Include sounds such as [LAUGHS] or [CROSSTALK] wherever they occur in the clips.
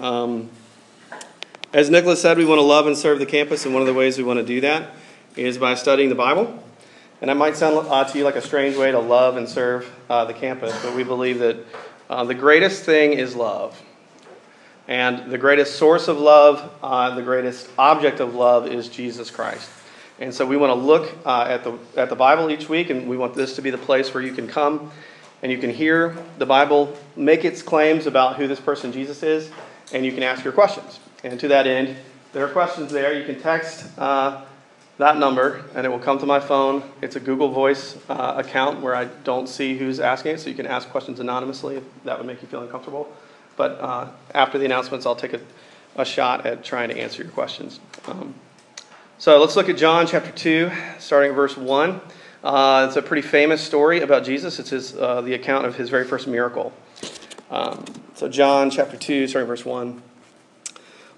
Um, as Nicholas said, we want to love and serve the campus, and one of the ways we want to do that is by studying the Bible. And that might sound uh, to you like a strange way to love and serve uh, the campus, but we believe that uh, the greatest thing is love. And the greatest source of love, uh, the greatest object of love is Jesus Christ. And so we want to look uh, at, the, at the Bible each week, and we want this to be the place where you can come and you can hear the Bible make its claims about who this person Jesus is, and you can ask your questions. And to that end, there are questions there. You can text uh, that number, and it will come to my phone. It's a Google Voice uh, account where I don't see who's asking it, so you can ask questions anonymously if that would make you feel uncomfortable. But uh, after the announcements, I'll take a, a, shot at trying to answer your questions. Um, so let's look at John chapter 2, starting at verse 1. Uh, it's a pretty famous story about Jesus. It's his, uh, the account of his very first miracle. Um, so, John chapter 2, starting verse 1.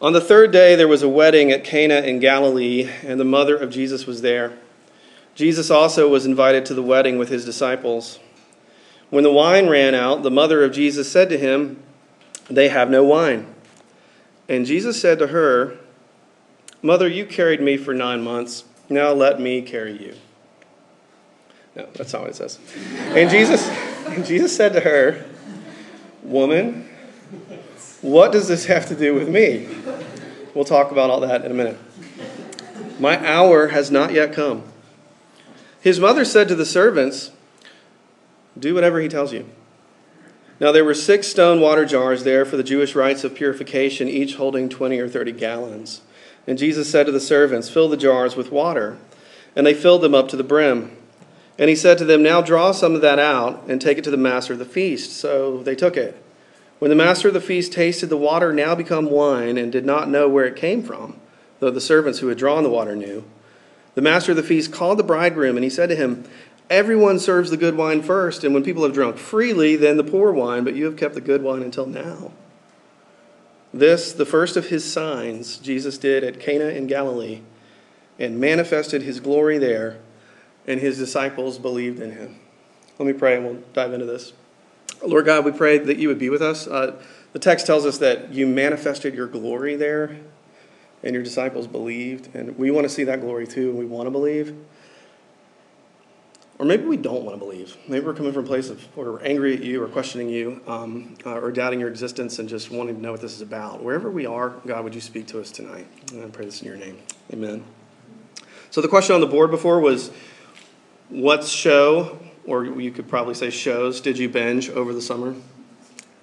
On the third day, there was a wedding at Cana in Galilee, and the mother of Jesus was there. Jesus also was invited to the wedding with his disciples. When the wine ran out, the mother of Jesus said to him, They have no wine. And Jesus said to her, Mother, you carried me for nine months. Now let me carry you. No, that's not what it says. And Jesus, [LAUGHS] and Jesus said to her, Woman, what does this have to do with me? We'll talk about all that in a minute. My hour has not yet come. His mother said to the servants, Do whatever he tells you. Now there were six stone water jars there for the Jewish rites of purification, each holding 20 or 30 gallons. And Jesus said to the servants, Fill the jars with water. And they filled them up to the brim. And he said to them, Now draw some of that out and take it to the master of the feast. So they took it. When the master of the feast tasted the water now become wine and did not know where it came from, though the servants who had drawn the water knew, the master of the feast called the bridegroom and he said to him, Everyone serves the good wine first, and when people have drunk freely, then the poor wine, but you have kept the good wine until now. This, the first of his signs, Jesus did at Cana in Galilee and manifested his glory there, and his disciples believed in him. Let me pray and we'll dive into this. Lord God, we pray that you would be with us. Uh, the text tells us that you manifested your glory there, and your disciples believed. And we want to see that glory too, and we want to believe. Or maybe we don't want to believe. Maybe we're coming from a place of where we're angry at you or questioning you um, uh, or doubting your existence and just wanting to know what this is about. Wherever we are, God, would you speak to us tonight? And I pray this in your name. Amen. So the question on the board before was what show or you could probably say shows, did you binge over the summer?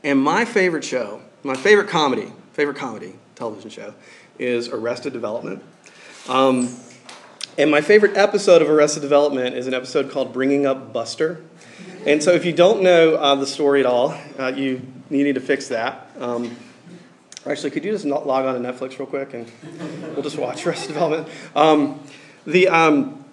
And my favorite show, my favorite comedy, favorite comedy television show, is Arrested Development. Um, and my favorite episode of Arrested Development is an episode called Bringing Up Buster. And so if you don't know uh, the story at all, uh, you, you need to fix that. Um, actually, could you just log on to Netflix real quick and we'll just watch [LAUGHS] Arrested Development? Um, the, um,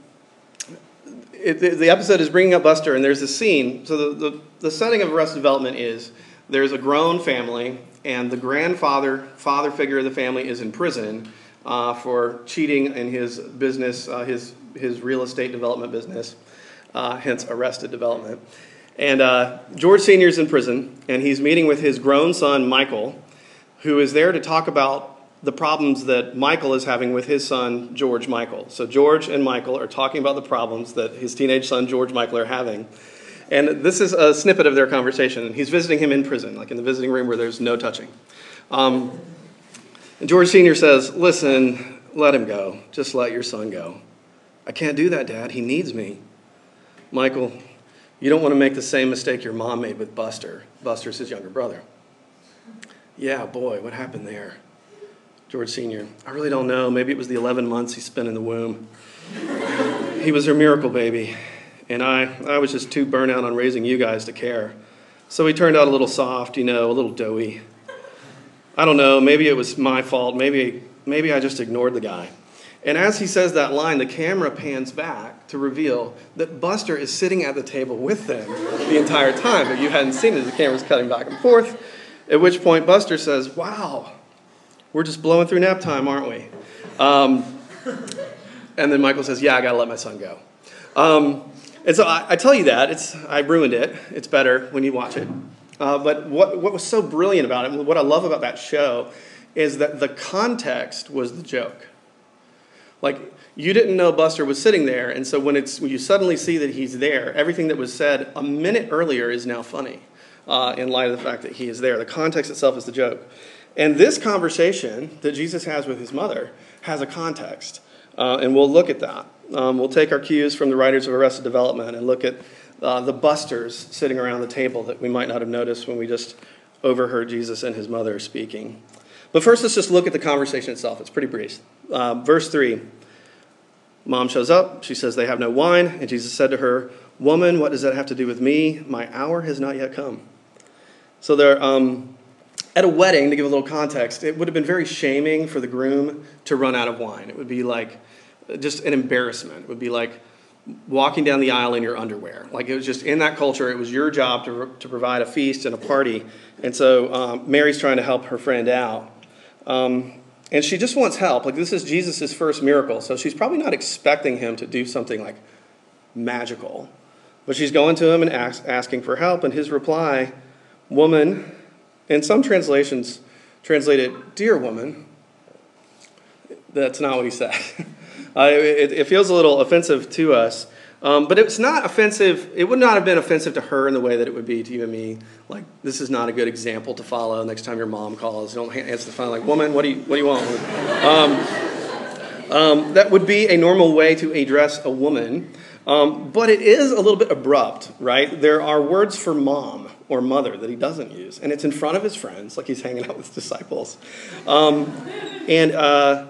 it, the, episode is bringing up Buster, and there's a scene. So the, the, the setting of Arrested Development is there's a grown family, and the grandfather, father figure of the family, is in prison uh, for cheating in his business, uh, his his real estate development business, uh, hence Arrested Development. And uh, George Senior's in prison, and he's meeting with his grown son Michael, who is there to talk about the problems that Michael is having with his son, George Michael. So, George and Michael are talking about the problems that his teenage son, George Michael, are having. And this is a snippet of their conversation. He's visiting him in prison, like in the visiting room where there's no touching. Um, and George Sr. says, Listen, let him go. Just let your son go. I can't do that, Dad. He needs me. Michael, you don't want to make the same mistake your mom made with Buster. Buster's his younger brother. Yeah, boy, what happened there? George Sr. I really don't know. Maybe it was the 11 months he spent in the womb. he was her miracle baby, and I, I was just too burnt out on raising you guys to care. So he turned out a little soft, you know, a little doughy. I don't know. Maybe it was my fault. Maybe, maybe I just ignored the guy. And as he says that line, the camera pans back to reveal that Buster is sitting at the table with them the entire time. But you hadn't seen it. The camera's cutting back and forth. At which point Buster says, Wow, we're just blowing through nap time, aren't we? Um, and then Michael says, Yeah, I got to let my son go. Um, and so I, I, tell you that. It's, I ruined it. It's better when you watch it. Uh, but what, what was so brilliant about it, what I love about that show, is that the context was the joke. Like, you didn't know Buster was sitting there, and so when, it's, when you suddenly see that he's there, everything that was said a minute earlier is now funny uh, in light of the fact that he is there. The context itself is the joke. And this conversation that Jesus has with his mother has a context, uh, and we'll look at that. Um, we'll take our cues from the writers of Arrested Development and look at uh, the busters sitting around the table that we might not have noticed when we just overheard Jesus and his mother speaking. But first, let's just look at the conversation itself. It's pretty brief. Uh, verse 3 Mom shows up. She says, They have no wine. And Jesus said to her, Woman, what does that have to do with me? My hour has not yet come. So they're um, at a wedding, to give a little context, it would have been very shaming for the groom to run out of wine. It would be like just an embarrassment. It would be like walking down the aisle in your underwear. Like it was just in that culture, it was your job to, to provide a feast and a party. And so um, Mary's trying to help her friend out. Um, and she just wants help. Like this is Jesus' first miracle. So she's probably not expecting him to do something like magical. But she's going to him and ask, asking for help. And his reply, Woman, in some translations, translate it, Dear woman, that's not what he said. [LAUGHS] Uh, it, it, feels a little offensive to us. Um, but it's not offensive. It would not have been offensive to her in the way that it would be to you and me. Like this is not a good example to follow. Next time your mom calls, don't answer the phone like, "Woman, what do you what do you want?" Um, um, that would be a normal way to address a woman, um, but it is a little bit abrupt, right? There are words for mom or mother that he doesn't use, and it's in front of his friends, like he's hanging out with disciples, um, and. Uh,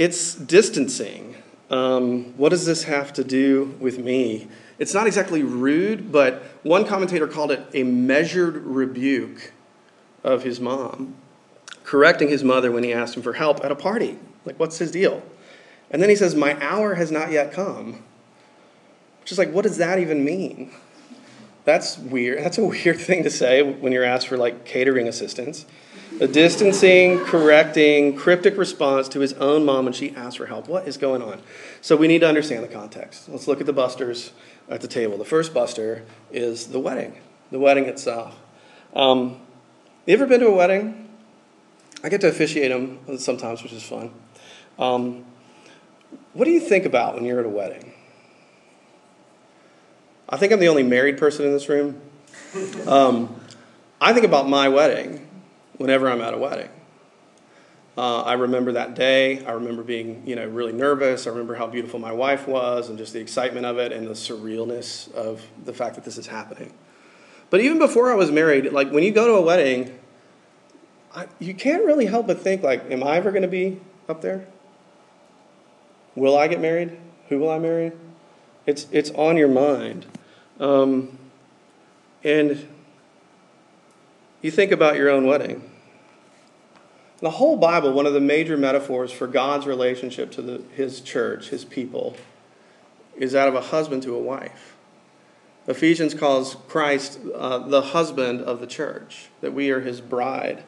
it's distancing. Um, what does this have to do with me? It's not exactly rude, but one commentator called it a measured rebuke of his mom, correcting his mother when he asked him for help at a party. Like, what's his deal? And then he says, My hour has not yet come. Is like, what does that even mean? That's weird. That's a [LAUGHS] weird thing to say when you're asked for like catering assistance a distancing, correcting, cryptic response to his own mom when she asked for help. What is going on? So we need to understand the context. Let's look at the busters at the table. The first buster is the wedding, the wedding itself. Um, you ever been to a wedding? I get to officiate them sometimes, which is fun. Um, what do you think about when you're at a wedding? I think I'm the only married person in this room. Um, I think about my wedding whenever I'm at a wedding. Uh, I remember that day. I remember being, you know, really nervous. I remember how beautiful my wife was, and just the excitement of it, and the surrealness of the fact that this is happening. But even before I was married, like when you go to a wedding, I, you can't really help but think, like, am I ever going to be up there? Will I get married? Who will I marry? It's it's on your mind, um, and you think about your own wedding. The whole Bible, one of the major metaphors for God's relationship to the, his church, his people, is that of a husband to a wife. Ephesians calls Christ uh, the husband of the church, that we are his bride.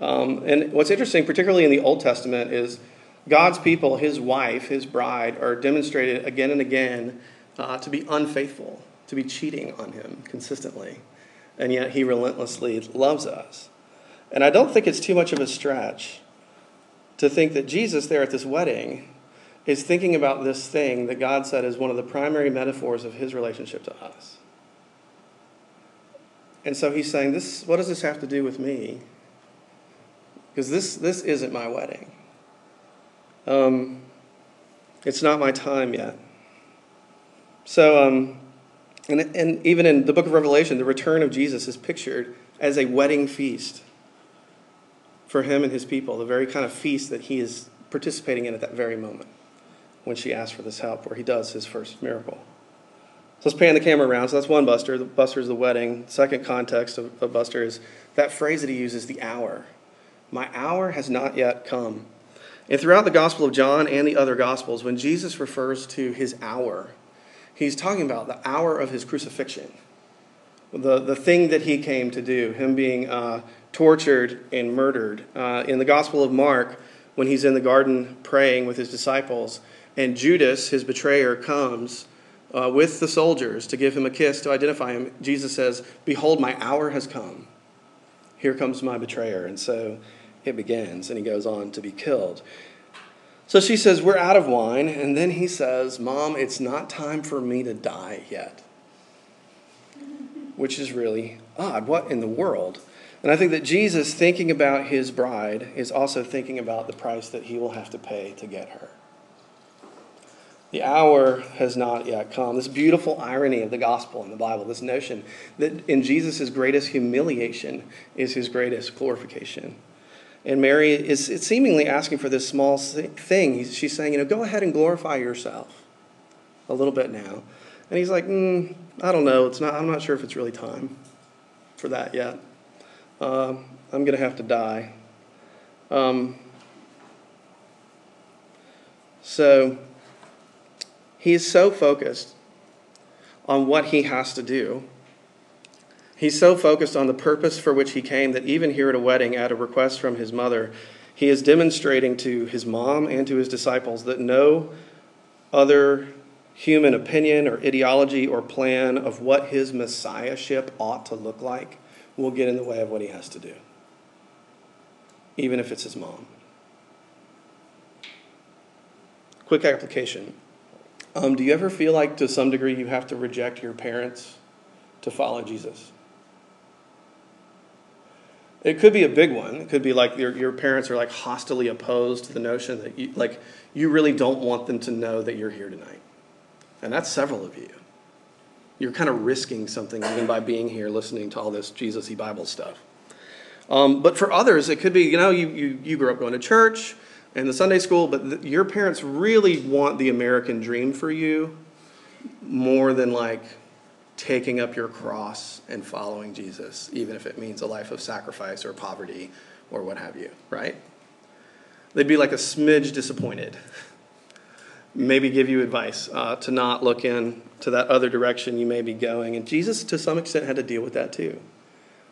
Um, and what's interesting, particularly in the Old Testament, is God's people, his wife, his bride, are demonstrated again and again uh, to be unfaithful, to be cheating on him consistently. And yet he relentlessly loves us. And I don't think it's too much of a stretch to think that Jesus, there at this wedding, is thinking about this thing that God said is one of the primary metaphors of his relationship to us. And so he's saying, this, What does this have to do with me? Because this, this isn't my wedding. Um, it's not my time yet. So, um, and, and even in the book of Revelation, the return of Jesus is pictured as a wedding feast for him and his people, the very kind of feast that he is participating in at that very moment when she asks for this help, where he does his first miracle. So let's pan the camera around. So that's one Buster. The Buster is the wedding. Second context of, of Buster is that phrase that he uses, the hour. My hour has not yet come. And throughout the Gospel of John and the other Gospels, when Jesus refers to his hour, he's talking about the hour of his crucifixion, the, the thing that he came to do, him being uh, tortured and murdered. Uh, in the Gospel of Mark, when he's in the garden praying with his disciples, and Judas, his betrayer, comes uh, with the soldiers to give him a kiss to identify him, Jesus says, Behold, my hour has come. Here comes my betrayer. And so it begins, and he goes on to be killed. So she says, We're out of wine. And then he says, Mom, it's not time for me to die yet. Which is really odd. What in the world? And I think that Jesus, thinking about his bride, is also thinking about the price that he will have to pay to get her. The hour has not yet come. This beautiful irony of the gospel in the Bible, this notion that in Jesus' greatest humiliation is his greatest glorification. And Mary is seemingly asking for this small thing. She's saying, you know, go ahead and glorify yourself a little bit now. And he's like, mm, I don't know. It's not, I'm not sure if it's really time for that yet. Uh, I'm going to have to die. Um, so he is so focused on what he has to do He's so focused on the purpose for which he came that even here at a wedding, at a request from his mother, he is demonstrating to his mom and to his disciples that no other human opinion or ideology or plan of what his messiahship ought to look like will get in the way of what he has to do, even if it's his mom. Quick application. Um, do you ever feel like, to some degree, you have to reject your parents to follow Jesus? It could be a big one. It could be like your, your parents are like hostily opposed to the notion that you, like, you really don't want them to know that you're here tonight. And that's several of you. You're kind of risking something even by being here listening to all this Jesus Bible stuff. Um, but for others, it could be, you know, you, you, you grew up going to church and the Sunday school, but the, your parents really want the American dream for you more than like taking up your cross and following Jesus, even if it means a life of sacrifice or poverty or what have you, right? They'd be like a smidge disappointed. Maybe give you advice uh, to not look in to that other direction you may be going. And Jesus, to some extent, had to deal with that too.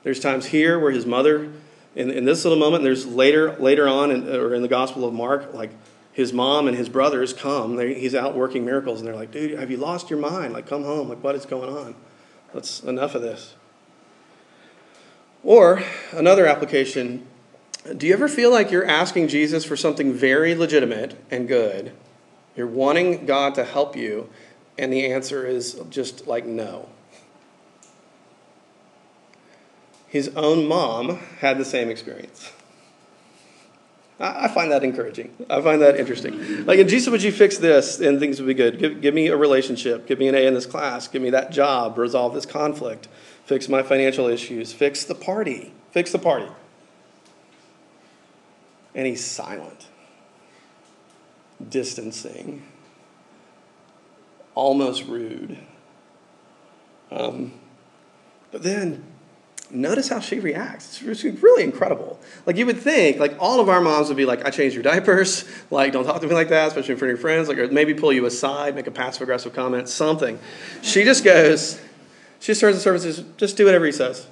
There's times here where his mother, in, in this little moment, there's later later on, in, or in the Gospel of Mark, like his mom and his brothers come. They, he's out working miracles, and they're like, dude, have you lost your mind? Like, come home. Like, what is going on? That's enough of this. Or another application do you ever feel like you're asking Jesus for something very legitimate and good? You're wanting God to help you, and the answer is just like no. His own mom had the same experience. I, find that encouraging. I find that interesting. Like, and Jesus, would you fix this and things would be good? Give, give me a relationship. Give me an A in this class. Give me that job. Resolve this conflict. Fix my financial issues. Fix the party. Fix the party. And he's silent, distancing, almost rude. Um, but then notice how she reacts. It's really incredible. Like you would think, like all of our moms would be like, "I changed your diapers. [LAUGHS] Like, don't talk to me like that, especially in front of your friends. Like, or maybe pull you aside, make a passive aggressive comment, something." She just goes. She just turns the services. Just do whatever he says.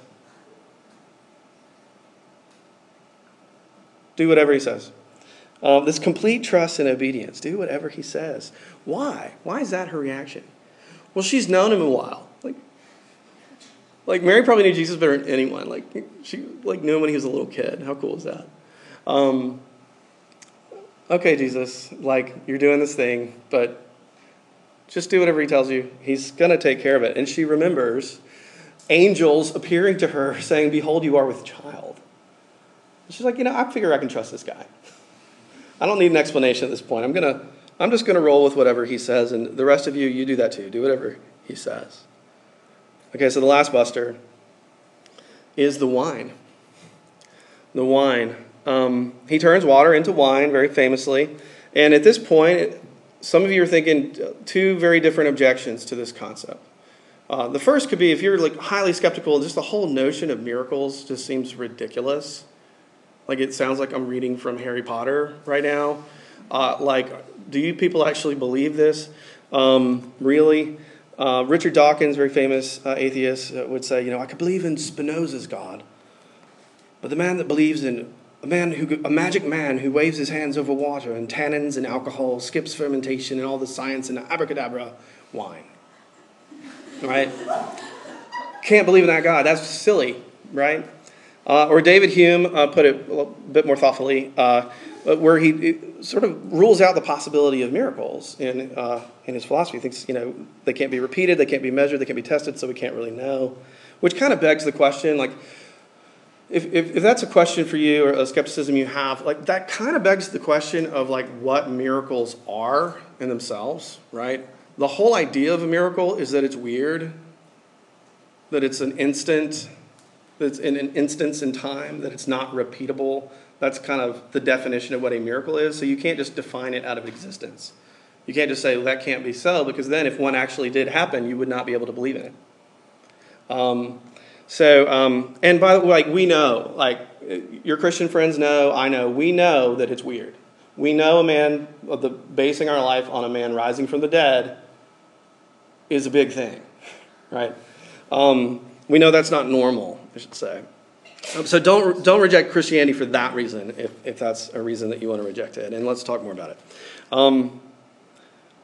Do whatever he says. Um, this complete trust and obedience. Do whatever he says. Why? Why is that her reaction? Well, she's known him a while. Like Mary probably knew Jesus better than anyone. Like she like knew him when he was a little kid. How cool is that? Um, okay, Jesus, like you're doing this thing, but just do whatever he tells you. He's gonna take care of it. And she remembers angels appearing to her [LAUGHS] saying, Behold, you are with child. She's like, you know, I figure I can trust this guy. I don't need an explanation at this point. I'm gonna I'm just gonna roll with whatever he says, and the rest of you, you do that too. Do whatever he says. Okay, so the last buster is the wine. The wine. Um, he turns water into wine very famously. And at this point, some of you are thinking two very different objections to this concept. Uh, the first could be if you're like highly skeptical, just the whole notion of miracles just seems ridiculous. Like it sounds like I'm reading from Harry Potter right now. Uh, like, do you people actually believe this? Um, really? Uh, Richard Dawkins, very famous uh, atheist, uh, would say, you know, I could believe in Spinoza's God, but the man that believes in a man who, a magic man who waves his hands over water and tannins and alcohol, skips fermentation and all the science and abracadabra, wine. right? Can't believe in that God. That's silly, right? Uh, or David Hume uh, put it a bit more thoughtfully, uh, where he sort of rules out the possibility of miracles in, uh, in his philosophy. He thinks, you know, they can't be repeated, they can't be measured, they can't be tested, so we can't really know. Which kind of begs the question, like, if, if, if, that's a question for you or a skepticism you have, like that kind of begs the question of like what miracles are in themselves, right? The whole idea of a miracle is that it's weird, that it's an instant, that it's in an instance in time, that it's not repeatable. That's kind of the definition of what a miracle is. So you can't just define it out of existence. You can't just say well, that can't be so, because then if one actually did happen, you would not be able to believe in it. Um, so, um, and by the way, like we know, like your Christian friends know, I know, we know that it's weird. We know a man, the basing our life on a man rising from the dead is a big thing, [LAUGHS] right? Um, we know that's not normal, I should say. Um, so don't, don't reject Christianity for that reason, if, if that's a reason that you want to reject it. And let's talk more about it. Um,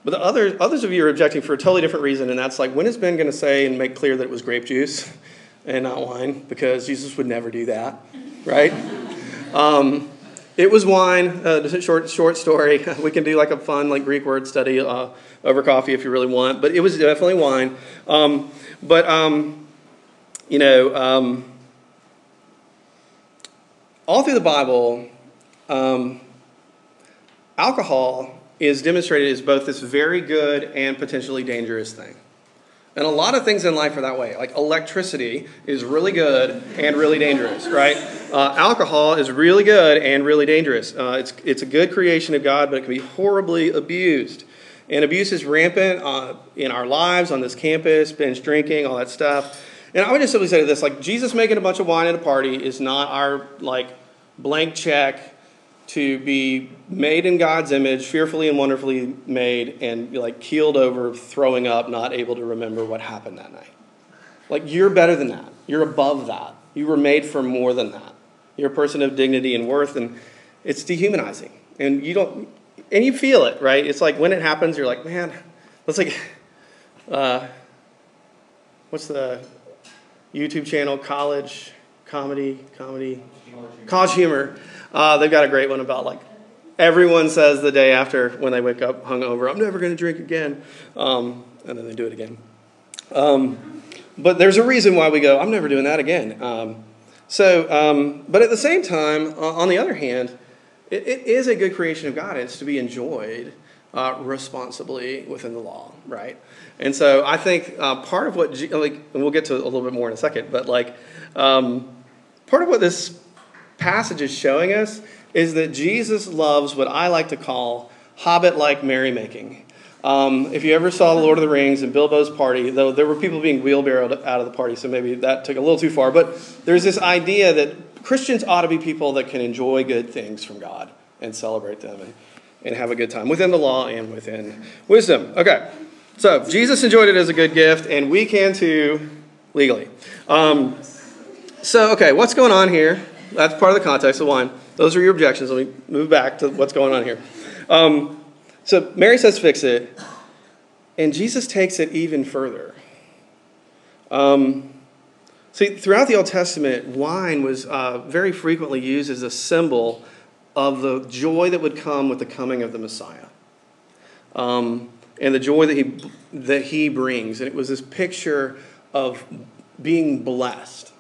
but the other, others of you are objecting for a totally different reason, and that's like, when is Ben going to say and make clear that it was grape juice? [LAUGHS] and not wine because Jesus would never do that, right? [LAUGHS] Um, it was wine. Uh, a short short story. [LAUGHS] We can do like a fun like Greek word study uh, over coffee if you really want. But it was definitely wine. Um, but um, you know, um, all through the Bible, um, alcohol is demonstrated as both this very good and potentially dangerous thing. And a lot of things in life are that way. Like electricity is really good and really dangerous, right? Uh, alcohol is really good and really dangerous. Uh, it's, it's a good creation of God, but it can be horribly abused. And abuse is rampant uh, in our lives, on this campus, binge drinking, all that stuff. And I would just simply say this like, Jesus making a bunch of wine at a party is not our, like, blank check to be made in God's image, fearfully and wonderfully made, and like keeled over, throwing up, not able to remember what happened that night. Like you're better than that. You're above that. You were made for more than that. You're a person of dignity and worth, and it's dehumanizing. And you don't, and you feel it, right? It's like when it happens, you're like, man, that's like, uh, what's the YouTube channel? College comedy, comedy, college humor. Uh, they've got a great one about like everyone says the day after when they wake up hungover, I'm never going to drink again. Um, and then they do it again. Um, but there's a reason why we go, I'm never doing that again. Um, so, um, but at the same time, on the other hand, it, it is a good creation of God. It's to be enjoyed uh, responsibly within the law, right? And so I think uh, part of what, like, we'll get to a little bit more in a second, but like, um, part of what this passage is showing us is that Jesus loves what I like to call hobbit like merrymaking. Um, if you ever saw The Lord of the Rings and Bilbo's party, though there were people being wheelbarrowed out of the party, so maybe that took a little too far, but there's this idea that Christians ought to be people that can enjoy good things from God and celebrate them and, have a good time within the law and within wisdom. Okay, so Jesus enjoyed it as a good gift, and we can too legally. Um, so, okay, what's going on here? That's part of the context of wine. Those are your objections. Let me move back to what's going on here. Um, so Mary says, fix it. And Jesus takes it even further. Um, see, throughout the Old Testament, wine was uh, very frequently used as a symbol of the joy that would come with the coming of the Messiah. Um, and the joy that he, that he brings. And it was this picture of being blessed,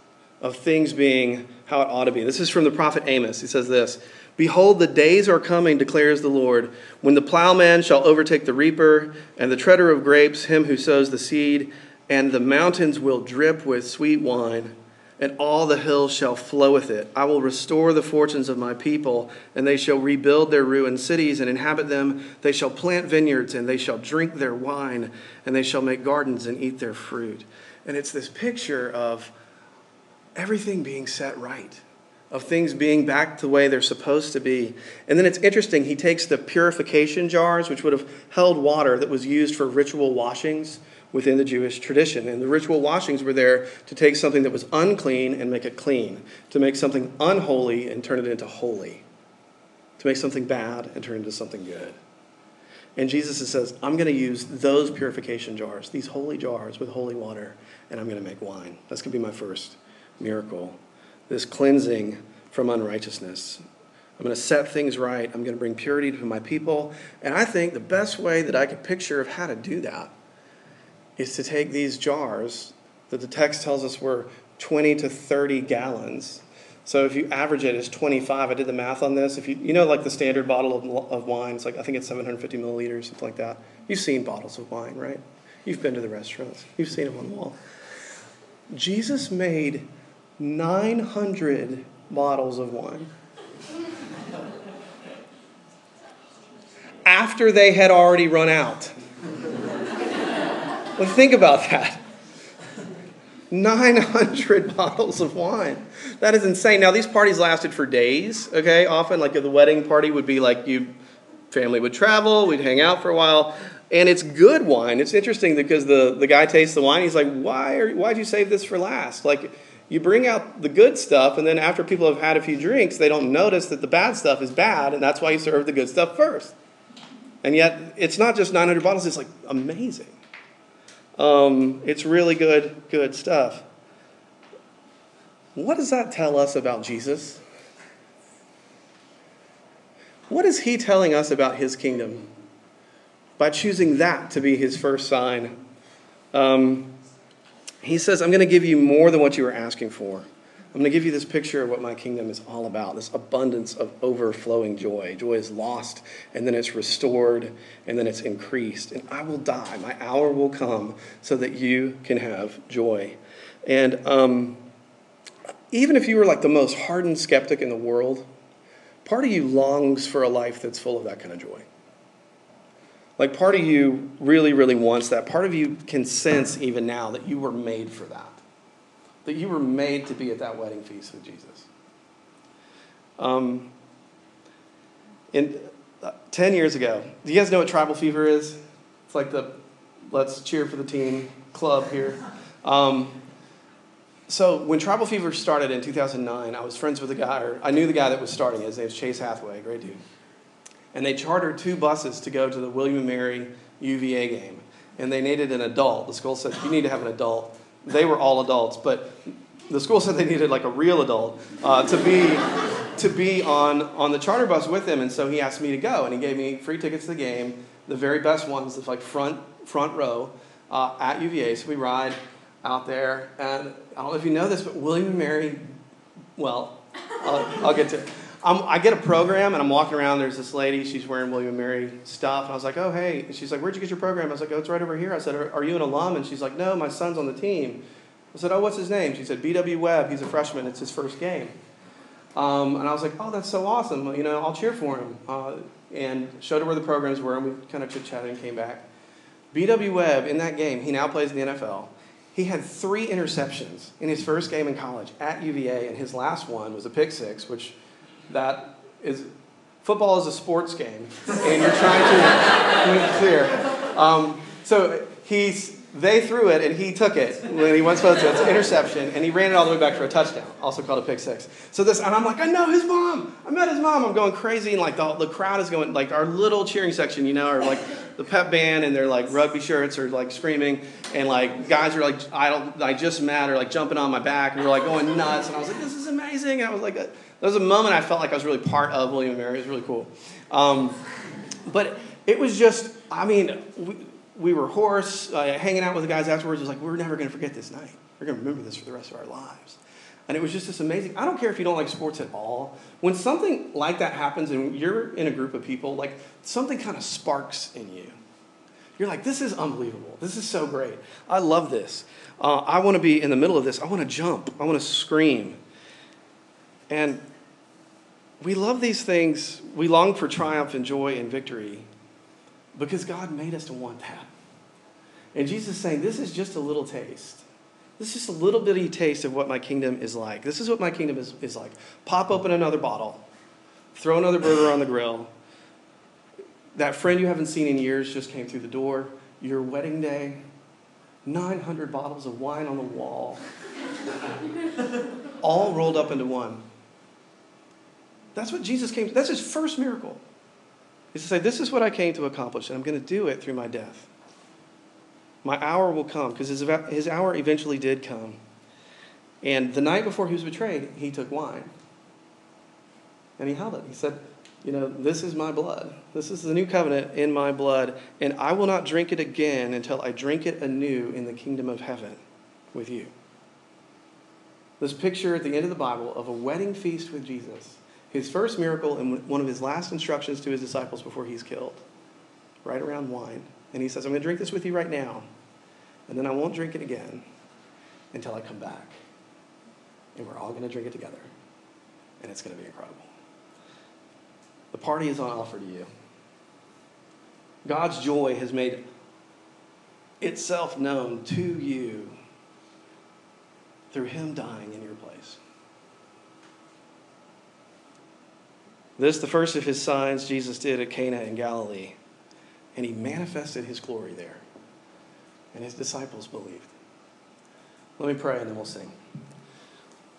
of things being how it ought to be. This is from the prophet Amos. He says this Behold, the days are coming, declares the Lord, when the plowman shall overtake the reaper, and the treader of grapes him who sows the seed, and the mountains will drip with sweet wine, and all the hills shall flow with it. I will restore the fortunes of my people, and they shall rebuild their ruined cities and inhabit them. They shall plant vineyards, and they shall drink their wine, and they shall make gardens and eat their fruit. And it's this picture of everything being set right, of things being back the way they're supposed to be. And then it's interesting, he takes the purification jars, which would have held water that was used for ritual washings within the Jewish tradition. And the ritual washings were there to take something that was unclean and make it clean, to make something unholy and turn it into holy, to make something bad and turn it into something good. And Jesus says, I'm going to use those purification jars, these holy jars with holy water, and I'm going to make wine. That's going to be my first miracle. This cleansing from unrighteousness. I'm going to set things right. I'm going to bring purity to my people. And I think the best way that I could picture of how to do that is to take these jars that the text tells us were 20 to 30 gallons. So if you average it, it's 25. I did the math on this. If you, you know, like the standard bottle of, of wine, it's like I think it's 750 milliliters, something like that. You've seen bottles of wine, right? You've been to the restaurants. You've seen them on the wall. Jesus made 900 bottles of wine. After they had already run out. Well, think about that. 900 [LAUGHS] bottles of wine. That is insane. Now, these parties lasted for days, okay? Often, like the wedding party would be like you, family would travel, we'd hang out for a while. And it's good wine. It's interesting because the, the guy tastes the wine. He's like, why are, why'd you save this for last? Like, you bring out the good stuff, and then after people have had a few drinks, they don't notice that the bad stuff is bad, and that's why you serve the good stuff first. And yet, it's not just 900 bottles, it's like amazing. Um, it's really good, good stuff. What does that tell us about Jesus? What is he telling us about his kingdom by choosing that to be his first sign? Um, he says, I'm going to give you more than what you were asking for. I'm going to give you this picture of what my kingdom is all about this abundance of overflowing joy. Joy is lost, and then it's restored, and then it's increased. And I will die. My hour will come so that you can have joy. And um, even if you were like the most hardened skeptic in the world, part of you longs for a life that's full of that kind of joy. Like part of you really, really wants that. Part of you can sense even now that you were made for that that you were made to be at that wedding feast with Jesus. Um, in, uh, 10 years ago, do you guys know what tribal fever is? It's like the let's cheer for the team club here. Um, so when Tribal Fever started in 2009, I was friends with a guy, or I knew the guy that was starting it. His name was Chase Hathaway, great dude. And they chartered two buses to go to the William and Mary UVA game. And they needed an adult. The school said, you need to have an adult they were all adults, but the school said they needed like a real adult uh, to be to be on on the charter bus with them, and so he asked me to go, and he gave me free tickets to the game, the very best ones, like front front row uh, at UVA. So we ride out there, and I don't know if you know this, but William and Mary, well, I'll, I'll get to it. I'm, i get a program and I'm walking around. There's this lady. She's wearing William and Mary stuff. And I was like, oh, hey. And she's like, where'd you get your program? I was like, oh, it's right over here. I said, are, are you an alum? And she's like, no, my son's on the team. I said, oh, what's his name? She said, B.W. Webb. He's a freshman. It's his first game. Um, and I was like, oh, that's so awesome. You know, I'll cheer for him. Uh, and showed her where the programs were, and we kind of chit chatted and came back. B.W. Webb, in that game, he now plays in the NFL. He had three interceptions in his first game in college at UVA, and his last one was a pick six, which that is football is a sports game, and you're trying to make clear. Um, so he's they threw it and he took it when he wasn't supposed to. It's an interception, and he ran it all the way back for a touchdown, also called a pick six. So this, and I'm like, I know his mom. I met his mom. I'm going crazy, and like the, the crowd is going, like our little cheering section, you know, or like the pep band, and they're like rugby shirts or like screaming, and like guys are like, I don't, I just mad, or like jumping on my back, and we're like going nuts, and I was like, this is amazing. And I was like, a, there was a moment I felt like I was really part of William and Mary. It was really cool. Um, but it was just, I mean, we, we were hoarse, uh, hanging out with the guys afterwards. It was like, we're never going to forget this night. We're going to remember this for the rest of our lives. And it was just this amazing. I don't care if you don't like sports at all. When something like that happens and you're in a group of people, like something kind of sparks in you. You're like, this is unbelievable. This is so great. I love this. Uh, I want to be in the middle of this. I want to jump. I want to scream. And we love these things. We long for triumph and joy and victory because God made us to want that. And Jesus is saying, This is just a little taste. This is just a little bitty taste of what my kingdom is like. This is what my kingdom is, is like. Pop open another bottle, throw another burger on the grill. That friend you haven't seen in years just came through the door. Your wedding day, 900 bottles of wine on the wall, [LAUGHS] all rolled up into one. That's what Jesus came to. That's his first miracle. He's to say, This is what I came to accomplish, and I'm going to do it through my death. My hour will come, because his, his hour eventually did come. And the night before he was betrayed, he took wine. And he held it. He said, You know, this is my blood. This is the new covenant in my blood, and I will not drink it again until I drink it anew in the kingdom of heaven with you. This picture at the end of the Bible of a wedding feast with Jesus, his first miracle and one of his last instructions to his disciples before he's killed, right around wine. And he says, I'm going to drink this with you right now, and then I won't drink it again until I come back. And we're all going to drink it together, and it's going to be incredible. The party is on offer to you. God's joy has made itself known to you through Him dying in your place. This, the first of His signs Jesus did at Cana in Galilee, and He manifested His glory there. And His disciples believed. Let me pray and then we'll sing.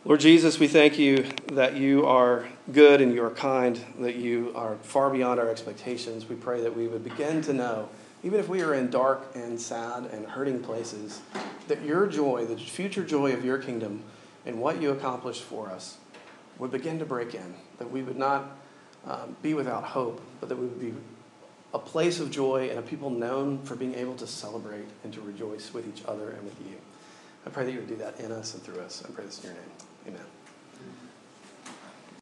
Lord Jesus, we thank you that you are good and you are kind, that you are far beyond our expectations. We pray that we would begin to know, even if we are in dark and sad and hurting places, that your joy, the future joy of your kingdom, and what you accomplished for us would begin to break in, that we would not um, be without hope, but that we would be a place of joy and a people known for being able to celebrate and to rejoice with each other and with you. I pray that you would do that in us and through us. I pray this in your name. Amen.